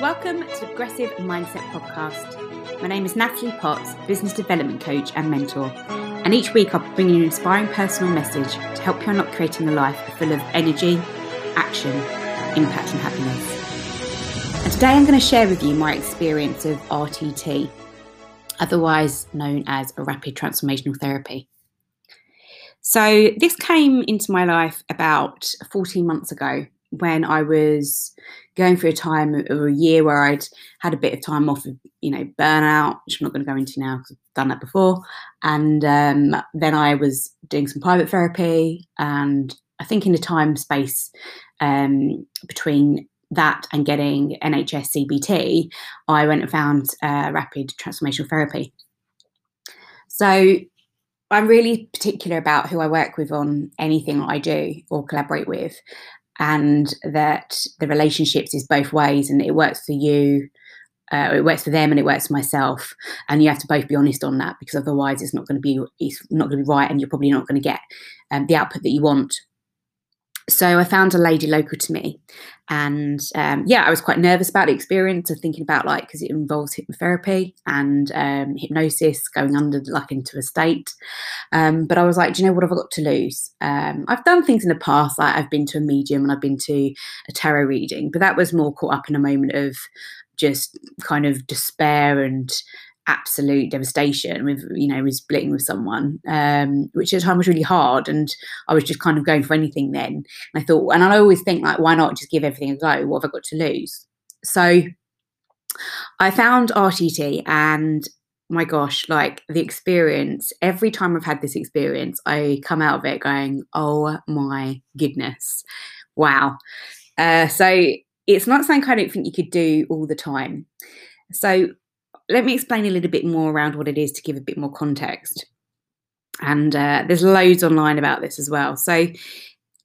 Welcome to the Progressive Mindset Podcast. My name is Natalie Potts, business development coach and mentor. And each week I'll be bringing you an inspiring personal message to help you unlock creating a life full of energy, action, impact, and happiness. And today I'm going to share with you my experience of RTT, otherwise known as a rapid transformational therapy. So, this came into my life about 14 months ago when I was going through a time or a year where I'd had a bit of time off of, you know, burnout, which I'm not going to go into now because I've done that before. And um, then I was doing some private therapy. And I think in the time space um, between that and getting NHS CBT, I went and found uh, rapid transformational therapy. So I'm really particular about who I work with on anything I do or collaborate with and that the relationships is both ways and it works for you uh, it works for them and it works for myself. And you have to both be honest on that because otherwise it's not going to be it's not going to be right and you're probably not going to get um, the output that you want so I found a lady local to me, and um, yeah, I was quite nervous about the experience of thinking about like because it involves hypnotherapy and um, hypnosis, going under like into a state. Um, but I was like, do you know what I've got to lose? Um, I've done things in the past, like I've been to a medium and I've been to a tarot reading, but that was more caught up in a moment of just kind of despair and absolute devastation with you know with splitting with someone um, which at the time was really hard and i was just kind of going for anything then. And i thought and i always think like why not just give everything a go? What have i got to lose? So i found rtt and my gosh like the experience every time i've had this experience i come out of it going oh my goodness. Wow. Uh, so it's not something i don't think you could do all the time. So let me explain a little bit more around what it is to give a bit more context. And uh, there's loads online about this as well. So,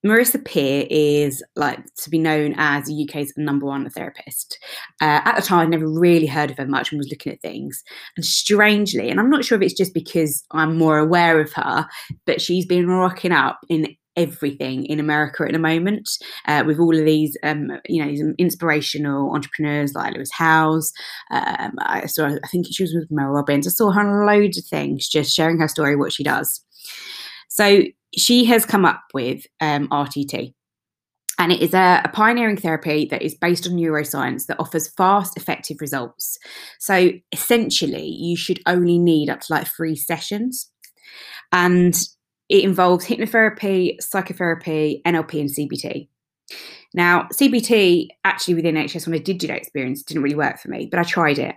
Marissa Peer is like to be known as the UK's number one therapist. Uh, at the time, I'd never really heard of her much and was looking at things. And strangely, and I'm not sure if it's just because I'm more aware of her, but she's been rocking up in everything in America at the moment uh, with all of these, um, you know, these inspirational entrepreneurs like Lewis Howes. Um, I saw, I think she was with Mel Robbins. I saw her on loads of things, just sharing her story, what she does. So she has come up with um, RTT. And it is a, a, pioneering therapy that is based on neuroscience that offers fast, effective results. So essentially, you should only need up to like three sessions. And it involves hypnotherapy, psychotherapy, NLP, and CBT. Now, CBT actually within NHS, when I did do that experience, didn't really work for me, but I tried it.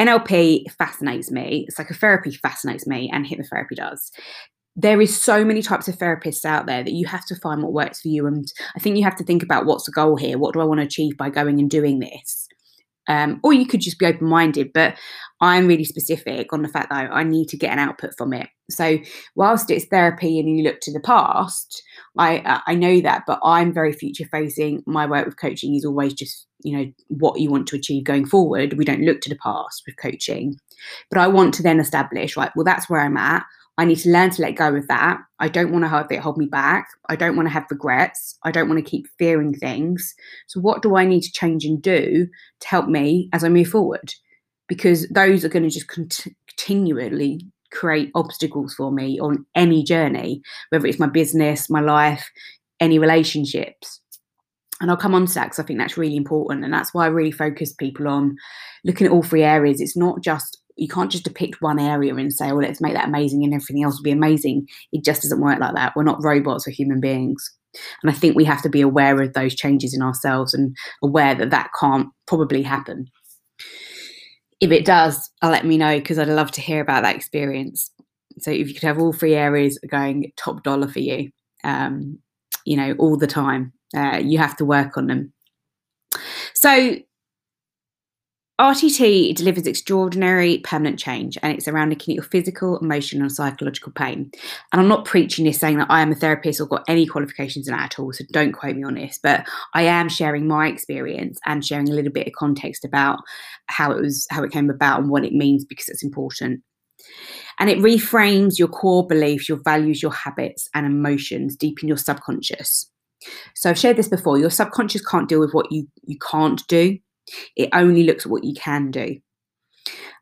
NLP fascinates me, psychotherapy fascinates me, and hypnotherapy does. There is so many types of therapists out there that you have to find what works for you. And I think you have to think about what's the goal here? What do I want to achieve by going and doing this? Um, or you could just be open minded. But I'm really specific on the fact that I need to get an output from it. So, whilst it's therapy and you look to the past, I I know that, but I'm very future facing. My work with coaching is always just you know what you want to achieve going forward. We don't look to the past with coaching, but I want to then establish right. Well, that's where I'm at. I need to learn to let go of that. I don't want to have it hold me back. I don't want to have regrets. I don't want to keep fearing things. So, what do I need to change and do to help me as I move forward? Because those are going to just cont- continually create obstacles for me on any journey, whether it's my business, my life, any relationships. And I'll come on to that because I think that's really important. And that's why I really focus people on looking at all three areas. It's not just you can't just depict one area and say, "Well, let's make that amazing and everything else will be amazing." It just doesn't work like that. We're not robots; we're human beings, and I think we have to be aware of those changes in ourselves and aware that that can't probably happen. If it does, I'll let me know because I'd love to hear about that experience. So if you could have all three areas going top dollar for you, um, you know, all the time, uh, you have to work on them. So RTT delivers extraordinary permanent change and it's around looking at your physical, emotional, and psychological pain. And I'm not preaching this saying that I am a therapist or got any qualifications in that at all, so don't quote me on this, but I am sharing my experience and sharing a little bit of context about how it was, how it came about and what it means because it's important. And it reframes your core beliefs, your values, your habits, and emotions deep in your subconscious. So I've shared this before. Your subconscious can't deal with what you you can't do It only looks at what you can do.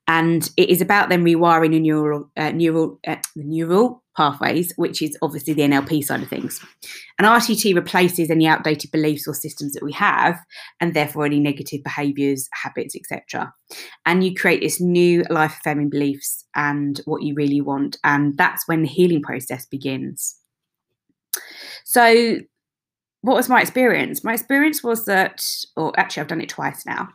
And it is about then rewiring the neural, uh, neural, uh, neural pathways, which is obviously the NLP side of things. And RTT replaces any outdated beliefs or systems that we have, and therefore any negative behaviours, habits, etc. And you create this new life affirming beliefs and what you really want, and that's when the healing process begins. So, what was my experience? My experience was that, or actually, I've done it twice now.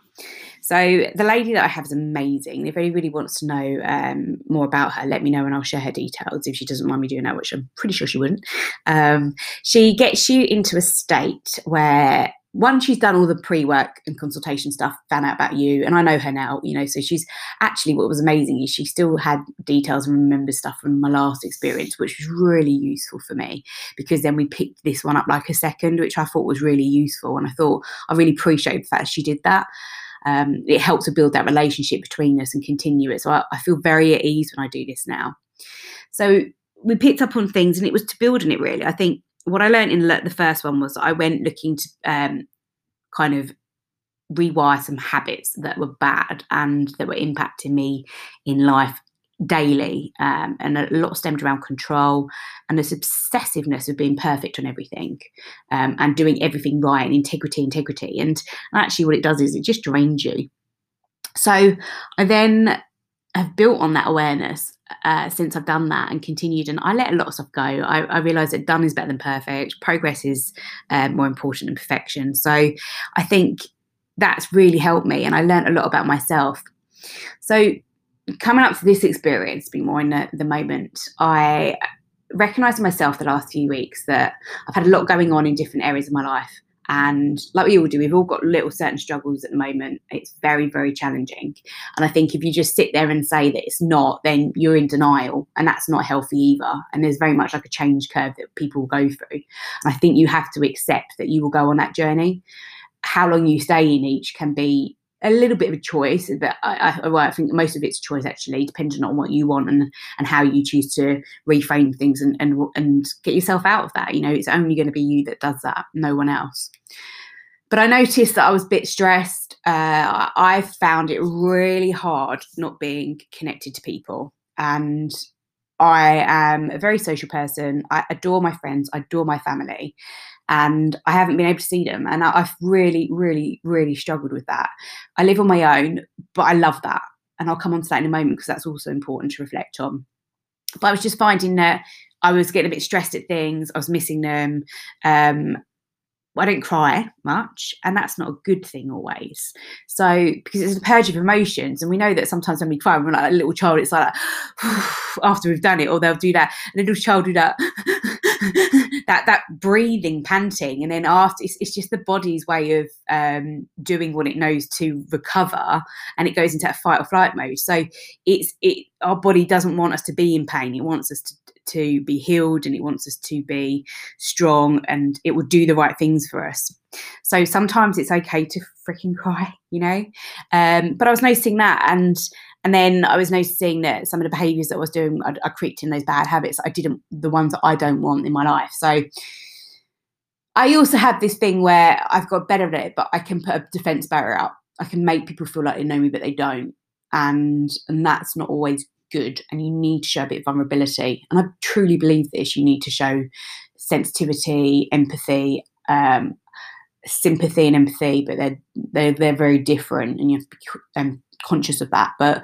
So the lady that I have is amazing. If anybody wants to know um, more about her, let me know and I'll share her details if she doesn't mind me doing that, which I'm pretty sure she wouldn't. Um, she gets you into a state where once she's done all the pre-work and consultation stuff, found out about you, and I know her now, you know, so she's actually what was amazing is she still had details and remembered stuff from my last experience, which was really useful for me because then we picked this one up like a second, which I thought was really useful. And I thought I really appreciate the fact she did that um, it helps to build that relationship between us and continue it. So I, I feel very at ease when I do this now. So we picked up on things and it was to build on it really. I think what I learned in the first one was I went looking to um, kind of rewire some habits that were bad and that were impacting me in life daily. Um, and a lot stemmed around control and this obsessiveness of being perfect on everything um, and doing everything right and integrity, integrity. And actually, what it does is it just drains you. So I then have built on that awareness uh, since I've done that and continued. And I let a lot of stuff go. I, I realized that done is better than perfect. Progress is uh, more important than perfection. So I think that's really helped me. And I learned a lot about myself. So coming up to this experience, being more in the, the moment, I recognized myself the last few weeks that I've had a lot going on in different areas of my life. And like we all do, we've all got little certain struggles at the moment. It's very, very challenging. And I think if you just sit there and say that it's not, then you're in denial. And that's not healthy either. And there's very much like a change curve that people go through. And I think you have to accept that you will go on that journey. How long you stay in each can be a little bit of a choice, but I, I, well, I, think most of it's choice actually, depending on what you want and and how you choose to reframe things and and and get yourself out of that. You know, it's only going to be you that does that, no one else. But I noticed that I was a bit stressed. Uh, I found it really hard not being connected to people, and I am a very social person. I adore my friends. I adore my family and I haven't been able to see them. And I, have really, really, really struggled with that. I live on my own, but I love that. And I'll come on to that in a moment because that's also important to reflect on. But I was just finding that I was getting a bit stressed at things, I was missing them. Um, I don't cry much, and that's not a good thing always. So, because it's a purge of emotions, and we know that sometimes when we cry, we're like a little child, it's like after we've done it, or they'll do that. A little child do that, that that breathing, panting, and then after, it's, it's just the body's way of um, doing what it knows to recover, and it goes into a fight or flight mode. So, it's it our body doesn't want us to be in pain; it wants us to to be healed and it wants us to be strong and it will do the right things for us. So sometimes it's okay to freaking cry, you know. Um, but I was noticing that, and and then I was noticing that some of the behaviours that I was doing, I, I in those bad habits. I didn't the ones that I don't want in my life. So I also have this thing where I've got better at it, but I can put a defense barrier up. I can make people feel like they know me, but they don't, and and that's not always good and you need to show a bit of vulnerability. And I truly believe this. You need to show sensitivity, empathy, um, sympathy and empathy, but they're, they're, they're very different and you have to be um, conscious of that. But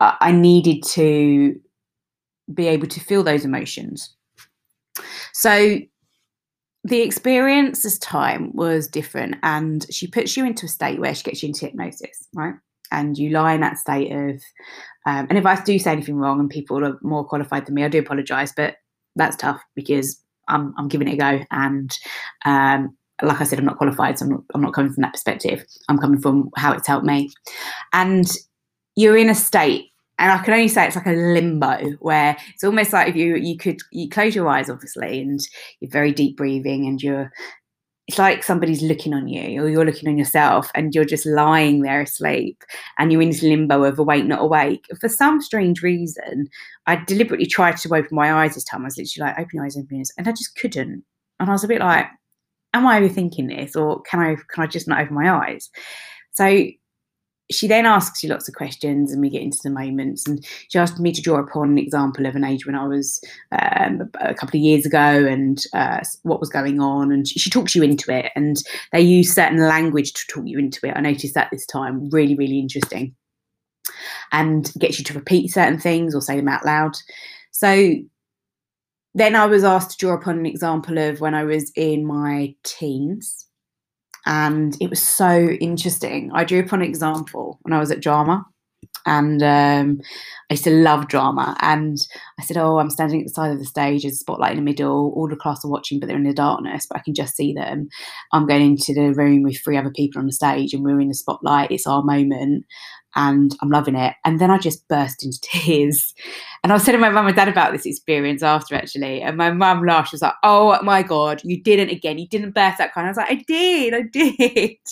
I, needed to be able to feel those emotions. So the experience this time was different and she puts you into a state where she gets you into hypnosis, right? And you lie in that state of um, and if I do say anything wrong and people are more qualified than me, I do apologise, but that's tough because I'm, I'm giving it a go. And um, like I said, I'm not qualified, so I'm not, I'm not coming from that perspective. I'm coming from how it's helped me. And you're in a state and I can only say it's like a limbo where it's almost like if you you could you close your eyes obviously and you're very deep breathing and you're it's like somebody's looking on you or you're looking on yourself and you're just lying there asleep and you're in this limbo of oh, awake, not awake. For some strange reason, I deliberately tried to open my eyes this time. I was literally like, open your eyes, open your eyes. And I just couldn't. And I was a bit like, am I overthinking this or can I can I just not open my eyes? So she then asks you lots of questions and we get into the moments and she asked me to draw upon an example of an age when i was um, a couple of years ago and uh, what was going on and she, she, talks you into it and they use certain language to talk you into it. I noticed that this time. Really really interesting. And gets you to repeat certain things or say them out loud. So then i was asked to draw upon an example of when i was in my teens and it was so interesting. I drew upon an example when I was at drama, and um, I used to love drama. And I said, "Oh, I'm standing at the side of the stage, there's a spotlight in the middle. All the class are watching, but they're in the darkness, but I can just see them. I'm going into the room with three other people on the stage, and we're in the spotlight. It's our moment." And I'm loving it. And then I just burst into tears. And I was telling my mum and dad about this experience after actually. And my mum laughed. She was like, Oh my God, you didn't again. You didn't burst that kind. I was like, I did, I did.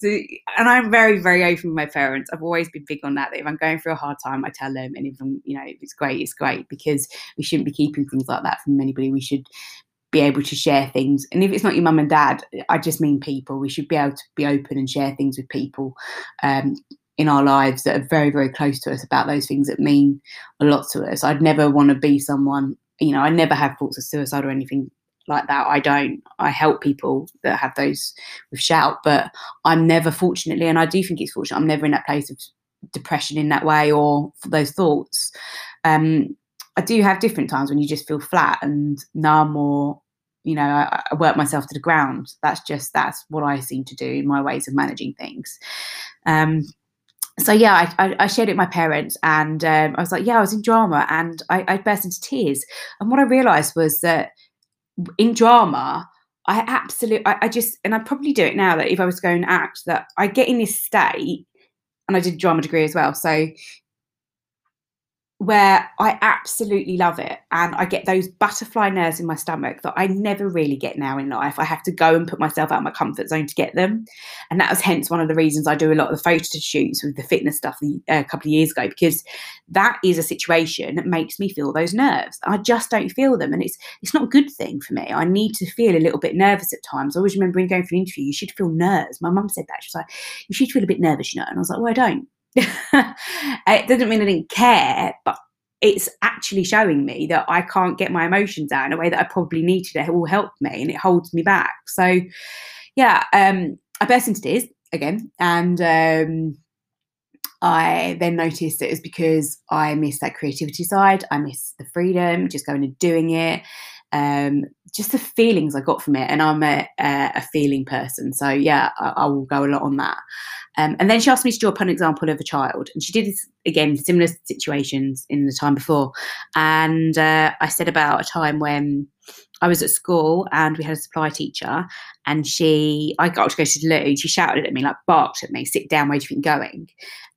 So, and I'm very, very open with my parents. I've always been big on that. That if I'm going through a hard time, I tell them. And if I'm, you know, if it's great, it's great because we shouldn't be keeping things like that from anybody. We should be able to share things. And if it's not your mum and dad, I just mean people. We should be able to be open and share things with people. Um, in our lives that are very, very close to us about those things that mean a lot to us. I'd never want to be someone, you know, I never have thoughts of suicide or anything like that. I don't. I help people that have those with shout, but I'm never, fortunately, and I do think it's fortunate, I'm never in that place of depression in that way or those thoughts. Um, I do have different times when you just feel flat and numb or you know I, I, work myself to the ground that's just that's what i seem to do in my ways of managing things um, so yeah, I, I, shared it with my parents, and um, I was like, "Yeah, I was in drama," and I, I burst into tears. And what I realised was that in drama, I absolutely, I, I, just, and I'd probably do it now that if I was going to act, that I get in this state, and I did drama degree as well. So where I absolutely love it and I get those butterfly nerves in my stomach that I never really get now in life. I have to go and put myself out of my comfort zone to get them. And that was hence one of the reasons I do a lot of the photo shoots with the fitness stuff uh, a couple of years ago, because that is a situation that makes me feel those nerves. I just don't feel them. And it's it's not a good thing for me. I need to feel a little bit nervous at times. I always remember when going for an interview, you should feel nerves. My mum said that. She was like, you should feel a bit nervous, you know. And I was like, well, I don't it doesn't mean I didn't care, but it's actually showing me that I can't get my emotions out in a way that I probably need to. It will help me and it holds me back. So, yeah, um, I burst into tears again, and um, I then noticed it was because I miss that creativity side. I miss the freedom, just going and doing it. Um, just the feelings I got from it, and I'm a, a, a feeling person, so yeah, I, I, will go a lot on that. Um, and then she asked me to draw up an example of a child, and she did this again, similar situations in the time before. And uh, I said about a time when I was at school and we had a supply teacher, and she, I got to go to the loo. She shouted at me, like barked at me, "Sit down! Where do you think you're going?"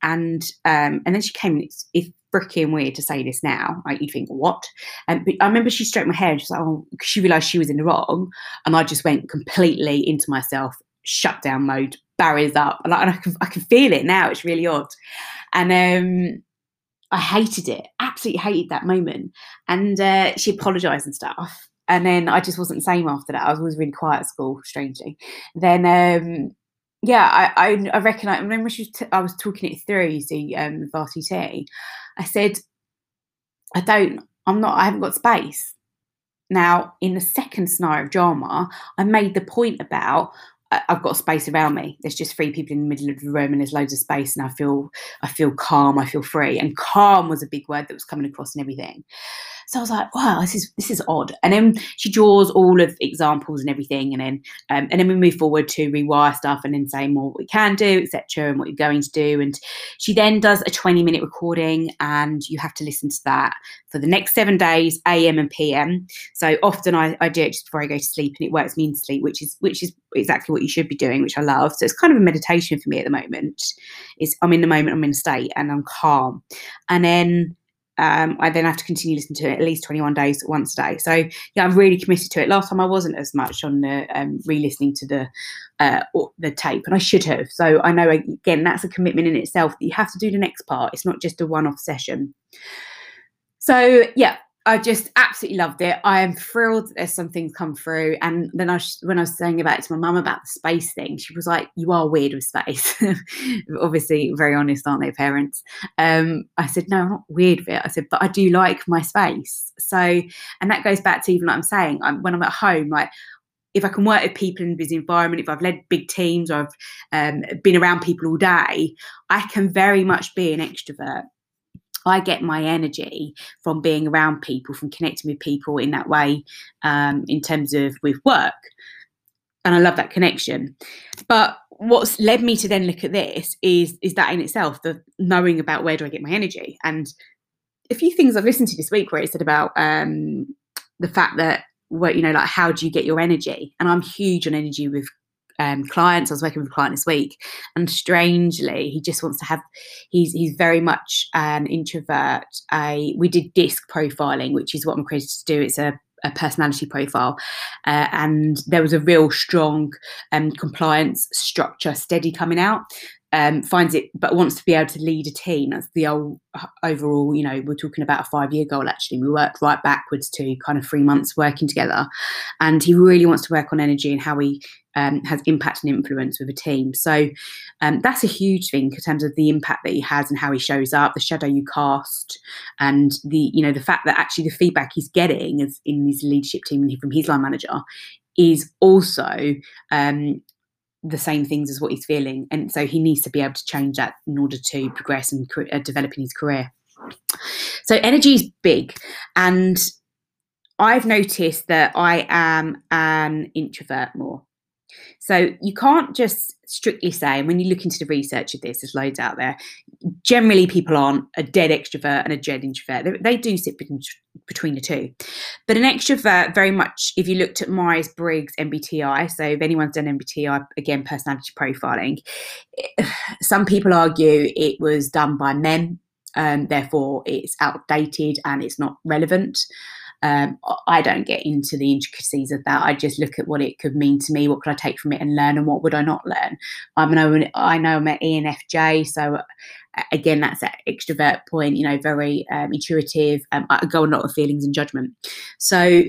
And um, and then she came. It's freaking weird to say this now. Like you'd think, what? And but I remember she stroked my hair and she's like, oh, she realised she was in the wrong, and I just went completely into myself, shutdown mode, barriers up. And I, can, I can feel it now. It's really odd. And um, I hated it, absolutely hated that moment. And uh, she apologized and stuff. And then I just wasn't the same after that. I was always really quiet at school, strangely. Then, um, yeah, I, I, I reckon I remember she was t- I was talking it through, you see, um, RTT. I said, I don't, I'm not, I haven't got space. Now, in the second scenario of drama, I made the point about I've got space around me. There's just three people in the middle of the room, and there's loads of space, and I feel I feel calm. I feel free, and calm was a big word that was coming across and everything. So I was like, wow, this is this is odd. And then she draws all of examples and everything, and then um, and then we move forward to rewire stuff, and then say more what we can do, etc., and what you're going to do. And she then does a 20 minute recording, and you have to listen to that for the next seven days, AM and PM. So often I, I do it just before I go to sleep, and it works me into sleep, which is which is exactly what you should be doing, which I love. So it's kind of a meditation for me at the moment. Is I'm in the moment, I'm in a state, and I'm calm, and then um, I then have to continue listening to it at least 21 days once a day. So yeah, I'm really committed to it. Last time I wasn't as much on the um, re-listening to the uh, the tape, and I should have. So I know again that's a commitment in itself that you have to do the next part. It's not just a one-off session. So yeah, I just absolutely loved it. I am thrilled that there's some things come through. And then I, when I was saying about it to my mum about the space thing, she was like, "You are weird with space." Obviously, very honest, aren't they, parents? Um, I said, "No, I'm not weird with it." I said, "But I do like my space." So, and that goes back to even what I'm saying. I'm, when I'm at home, like if I can work with people in a busy environment, if I've led big teams or I've um, been around people all day, I can very much be an extrovert. I get my energy from being around people, from connecting with people in that way, um, in terms of with work. And I love that connection. But what's led me to then look at this is is that in itself, the knowing about where do I get my energy. And a few things I've listened to this week where it said about um, the fact that what you know, like how do you get your energy? And I'm huge on energy with um, clients. I was working with a client this week, and strangely, he just wants to have. He's he's very much an introvert. A we did disc profiling, which is what I'm created to do. It's a a personality profile, uh, and there was a real strong um, compliance structure steady coming out um, finds it but wants to be able to lead a team. That's the old overall, you know, we're talking about a five year goal actually. We worked right backwards to kind of three months working together. And he really wants to work on energy and how he um, has impact and influence with a team. So um, that's a huge thing in terms of the impact that he has and how he shows up, the shadow you cast, and the you know the fact that actually the feedback he's getting is in his leadership team from his line manager is also um, the same things as what he's feeling. And so he needs to be able to change that in order to progress and uh, develop in his career. So energy is big. And I've noticed that I am an introvert more. So you can't just strictly say, and when you look into the research of this, there's loads out there. Generally, people aren't a dead extrovert and a dead introvert. They, they do sit between, the two. But an extrovert, very much, if you looked at Myers Briggs MBTI, so if anyone's done MBTI, again, personality profiling, some people argue it was done by men, um, therefore it's outdated and it's not relevant. Um, I don't get into the intricacies of that. I just look at what it could mean to me. What could I take from it and learn, and what would I not learn? I know I know I'm an ENFJ, so uh, again, that's that extrovert point. You know, very um, intuitive. Um, I go a lot of feelings and judgment. So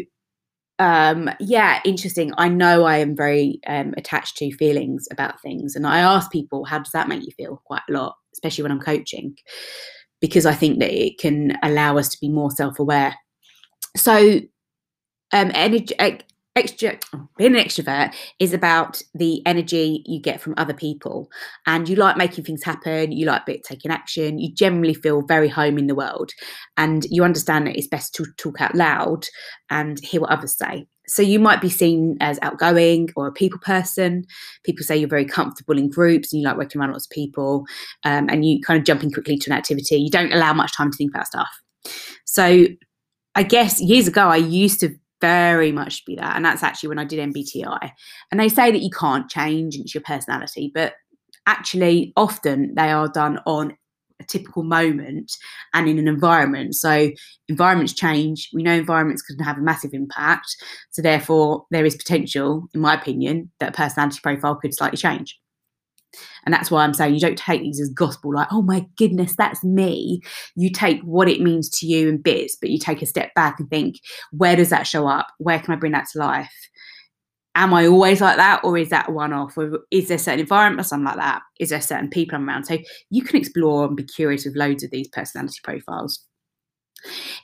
um, yeah, interesting. I know I am very um, attached to feelings about things, and I ask people, "How does that make you feel?" Quite a lot, especially when I'm coaching, because I think that it can allow us to be more self-aware so um, energy, extra being an extrovert is about the energy you get from other people. And you like making things happen you like taking action you generally feel very home in the world. And you understand that it's best to talk out loud and hear what others say. So you might be seen as outgoing or a people person. People say you're very comfortable in groups and you like working around lots of people um, and you kind of jump in quickly to an activity. You don't allow much time to think about stuff. So I guess years ago, I used to very much be that. And that's actually when I did MBTI. And they say that you can't change it's your personality, but actually, often they are done on a typical moment and in an environment. So, environments change. We know environments can have a massive impact. So, therefore, there is potential, in my opinion, that a personality profile could slightly change. And that's why I'm saying you don't take these as gospel, like, oh my goodness, that's me. You take what it means to you in bits, but you take a step back and think, where does that show up? Where can I bring that to life? Am I always like that, or is that one off? Or is there certain environments I'm like that? Is there certain people I'm around? So you can explore and be curious with loads of these personality profiles.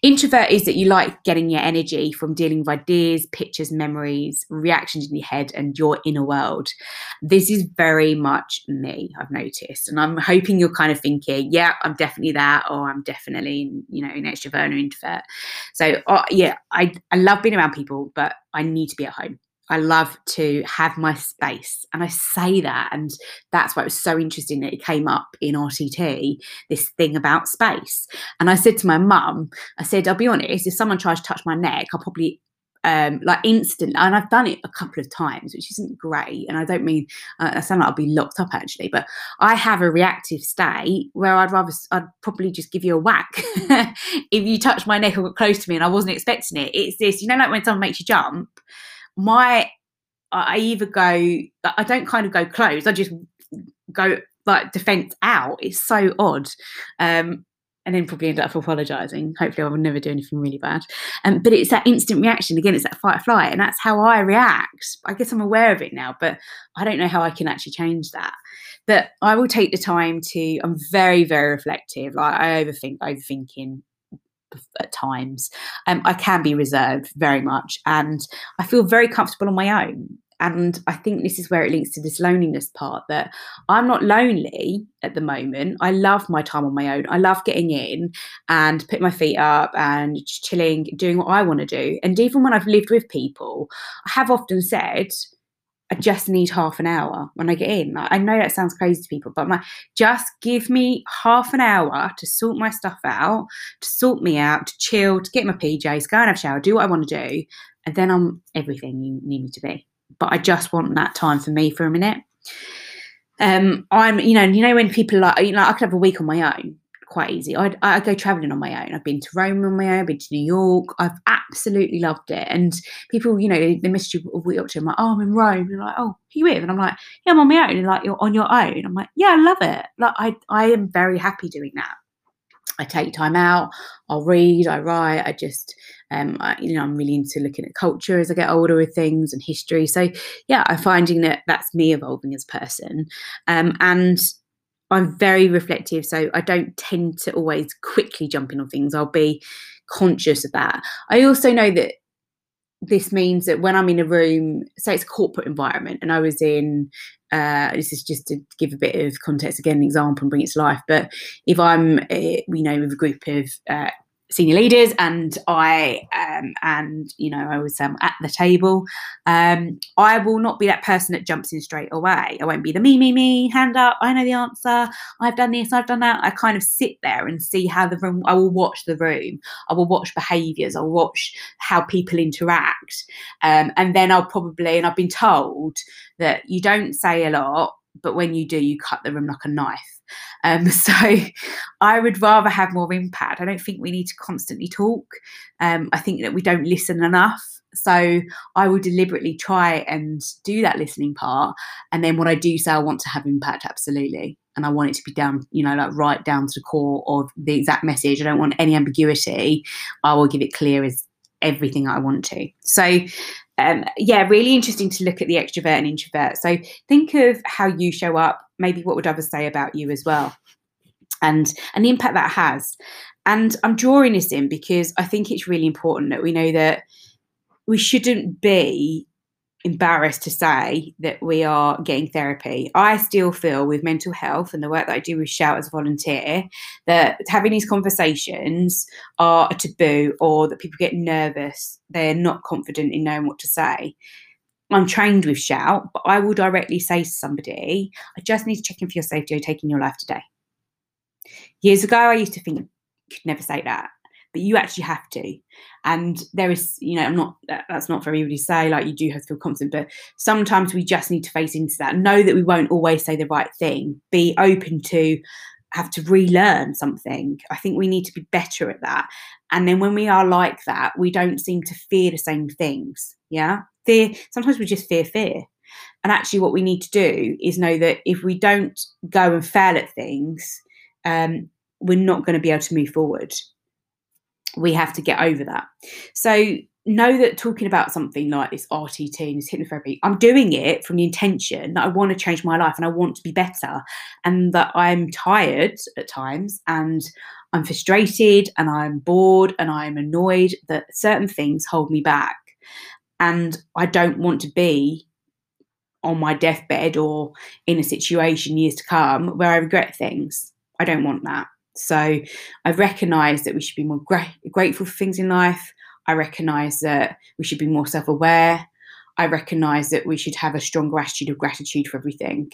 Introvert is that you like getting your energy from dealing with ideas, pictures, memories, reactions in your head, and your inner world. This is very much me, I've noticed. And I'm hoping you're kind of thinking, yeah, I'm definitely that, or I'm definitely, you know, an extrovert or introvert. So, uh, yeah, I, I love being around people, but I need to be at home. I love to have my space. And I say that, and that's why it was so interesting that it came up in RTT, this thing about space. And I said to my mum, I said, I'll be honest, if someone tries to touch my neck, I'll probably um, like instant, and I've done it a couple of times, which isn't great. And I don't mean uh, I sound like I'll be locked up actually, but I have a reactive state where I'd rather I'd probably just give you a whack if you touch my neck or got close to me and I wasn't expecting it. It's this, you know, like when someone makes you jump my I either go I don't kind of go close. I just go like defense out. It's so odd. Um and then probably end up apologizing. Hopefully, I will never do anything really bad. Um, but it's that instant reaction. Again, it's that fight or flight, and that's how I react. I guess I'm aware of it now, but I don't know how I can actually change that. But I will take the time to. I'm very, very reflective. Like I overthink, overthinking at times. Um, I can be reserved very much, and I feel very comfortable on my own. And I think this is where it links to this loneliness part that I'm not lonely at the moment. I love my time on my own. I love getting in and putting my feet up and chilling, doing what I want to do. And even when I've lived with people, I have often said, I just need half an hour when I get in. I know that sounds crazy to people, but my just give me half an hour to sort my stuff out, to sort me out, to chill, to get my PJs, go and have a shower, do what I want to do, and then I'm everything you need me to be. But I just want that time for me for a minute. Um, I'm, you know, you know when people like, you know, I could have a week on my own quite easy. I I go traveling on my own. I've been to Rome on my own. I've been to New York. I've absolutely loved it. And people, you know, they, message you a week to. I'm like, oh, I'm in Rome. And they're like, oh, who you with? And I'm like, yeah, I'm on my own. And like, you're on your own. I'm like, yeah, I love it. Like, I I am very happy doing that. I take time out. I'll read. I write. I just, um, I, you know, I'm really into looking at culture as I get older with things and history. So, yeah, I'm finding that that's me evolving as a person. Um, and I'm very reflective, so I don't tend to always quickly jump in on things. I'll be conscious of that. I also know that this means that when I'm in a room, say it's a corporate environment, and I was in, uh, this is just to give a bit of context, again, an example and bring it to life. But if I'm, uh, you know, with a group of uh, senior leaders and I um, and you know I was um, at the table. Um, I will not be that person that jumps in straight away. I won't be the me me me hand up. I know the answer. I've done this. I've done that. I kind of sit there and see how the room. I will watch the room. I will watch behaviours. I'll watch how people interact, um, and then I'll probably and I've been told that you don't say a lot, but when you do, you cut the room like a knife. Um, so I would rather have more impact. I don't think we need to constantly talk. Um, I think that we don't listen enough. So I will deliberately try and do that listening part. And then what I do say, I want to have impact, absolutely. And I want it to be down, you know, like right down to the core of the exact message. I don't want any ambiguity. I will give it clear as everything I want to. So um, yeah, really interesting to look at the extrovert and introvert. So think of how you show up. Maybe what would others say about you as well, and and the impact that has. And I'm drawing this in because I think it's really important that we know that we shouldn't be embarrassed to say that we are getting therapy. I still feel with mental health and the work that I do with Shout as a volunteer that having these conversations are a taboo or that people get nervous. They're not confident in knowing what to say. I'm trained with Shout, but I will directly say to somebody, I just need to check in for your safety. You taking your life today? Years ago, I used to think you could never say that but you actually have to. And there is, you know, I'm not, that's not for everybody to say, like, you do have to feel confident, but sometimes we just need to face into that. Know that we won't always say the right thing. Be open to have to relearn something. I think we need to be better at that. And then when we are like that, we don't seem to fear the same things. Yeah. Fear, sometimes we just fear fear. And actually, what we need to do is know that if we don't go and fail at things, um, we're not going to be able to move forward we have to get over that. So know that talking about something like this RTT and this hypnotherapy, I'm doing it from the intention that I want to change my life and I want to be better, and that I'm tired at times and I'm frustrated and I'm bored and I'm annoyed that certain things hold me back. And I don't want to be on my deathbed or in a situation years to come where I regret things. I don't want that. So I recognise that we should be more gra- grateful for things in life. I recognise that we should be more self aware. I recognise that we should have a stronger attitude of gratitude for everything.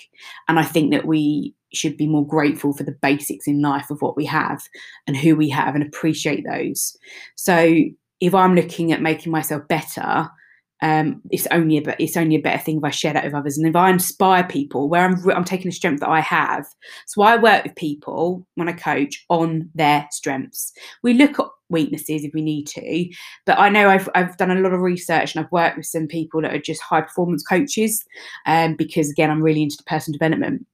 And I think that we should be more grateful for the basics in life of what we have and who we have and appreciate those. So if I'm looking at making myself better, um, it's only a it's only a better thing if I share that with others, and if I inspire people, where I'm I'm taking the strength that I have. So I work with people when I coach on their strengths. We look at weaknesses if we need to, but I know I've I've done a lot of research and I've worked with some people that are just high performance coaches, um, because again I'm really into personal development,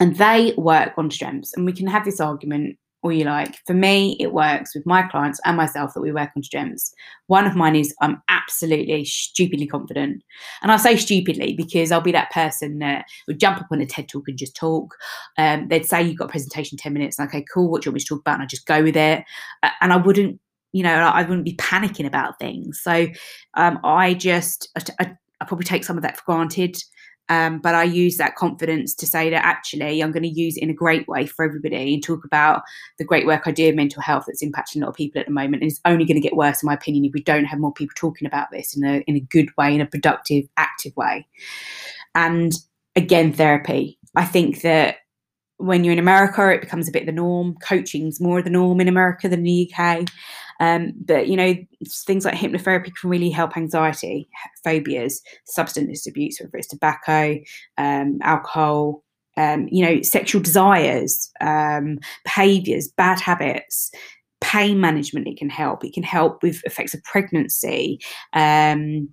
and they work on strengths, and we can have this argument or you like. For me, it works with my clients and myself that we work on strengths. One of mine is I'm absolutely stupidly confident. And I say stupidly because I'll be that person that would jump up on a TED talk and just talk. Um, they'd say you've got a presentation 10 minutes. And, okay, cool. What do you want me to talk about? And I just go with it. And I wouldn't, you know, I wouldn't be panicking about things. So um, I just, I, I probably take some of that for granted. Um, but I use that confidence to say that actually I'm going to use it in a great way for everybody and talk about the great work I do in mental health that's impacting a lot of people at the moment. And it's only going to get worse, in my opinion, if we don't have more people talking about this in a in a good way, in a productive, active way. And again, therapy. I think that when you're in America, it becomes a bit the norm. Coaching's more of the norm in America than the UK. Um, but you know, things like hypnotherapy can really help anxiety, phobias, substance abuse, whether it's tobacco, um, alcohol, um, you know, sexual desires, um, behaviors, bad habits. Pain management, it can help. It can help with effects of pregnancy, um,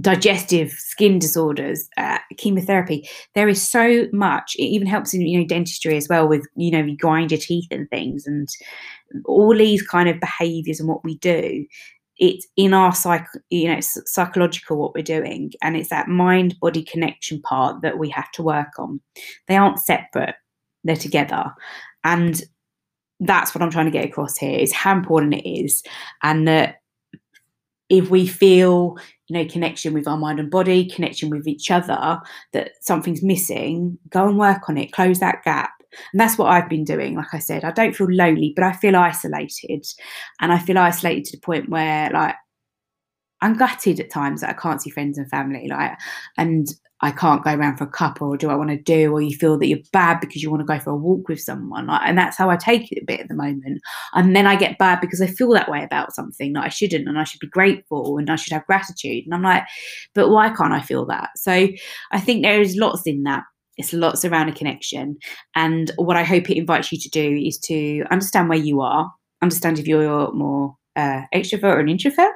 digestive skin disorders uh, chemotherapy there is so much. It even helps in you know dentistry as well with you know you grind your teeth and things and all these kind of behaviors and what we do it's in our psych you know psychological what we're doing and it's that mind body connection part that we have to work on. They aren't separate. They're together. And that's what i'm trying to get across here is how important it is and that if we feel you know connection with our mind and body connection with each other that something's missing go and work on it close that gap and that's what I've been doing. Like I said, I don't feel lonely, but I feel isolated. And I feel isolated to the point where, like, I'm gutted at times that I can't see friends and family. Like, and I can't go around for a cup, or do I want to do, or you feel that you're bad because you want to go for a walk with someone. And that's how I take it a bit at the moment. And then I get bad because I feel that way about something that I shouldn't, and I should be grateful and I should have gratitude. And I'm like, but why can't I feel that? So I think there is lots in that. It's lots around a connection. And what I hope it invites you to do is to understand where you are, understand if you're more uh, extrovert or an introvert.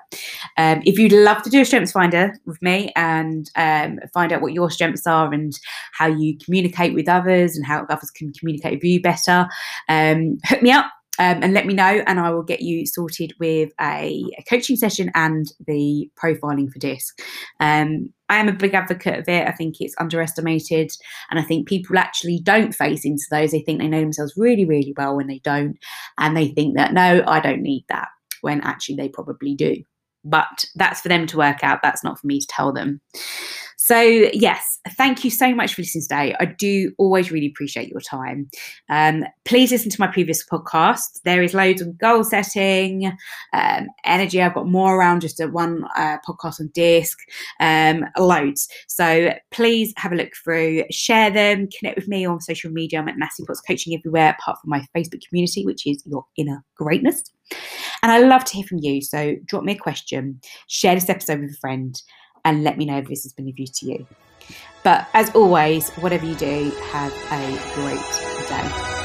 Um, if you'd love to do a strengths finder with me and um, find out what your strengths are and how you communicate with others and how others can communicate with you better, um, hook me up. Um, and let me know, and I will get you sorted with a, a coaching session and the profiling for DISC. Um, I am a big advocate of it. I think it's underestimated. And I think people actually don't face into those. They think they know themselves really, really well when they don't. And they think that, no, I don't need that when actually they probably do. But that's for them to work out. That's not for me to tell them. So, yes, thank you so much for listening today. I do always really appreciate your time. Um, please listen to my previous podcast. There is loads of goal setting, um, energy. I've got more around just a one uh, podcast on disc, um, loads. So, please have a look through, share them, connect with me on social media. I'm at Natalie Potts Coaching everywhere, apart from my Facebook community, which is Your Inner Greatness. And I love to hear from you. So, drop me a question, share this episode with a friend and let me know if this has been of use to you. But as always, whatever you do, have a great day.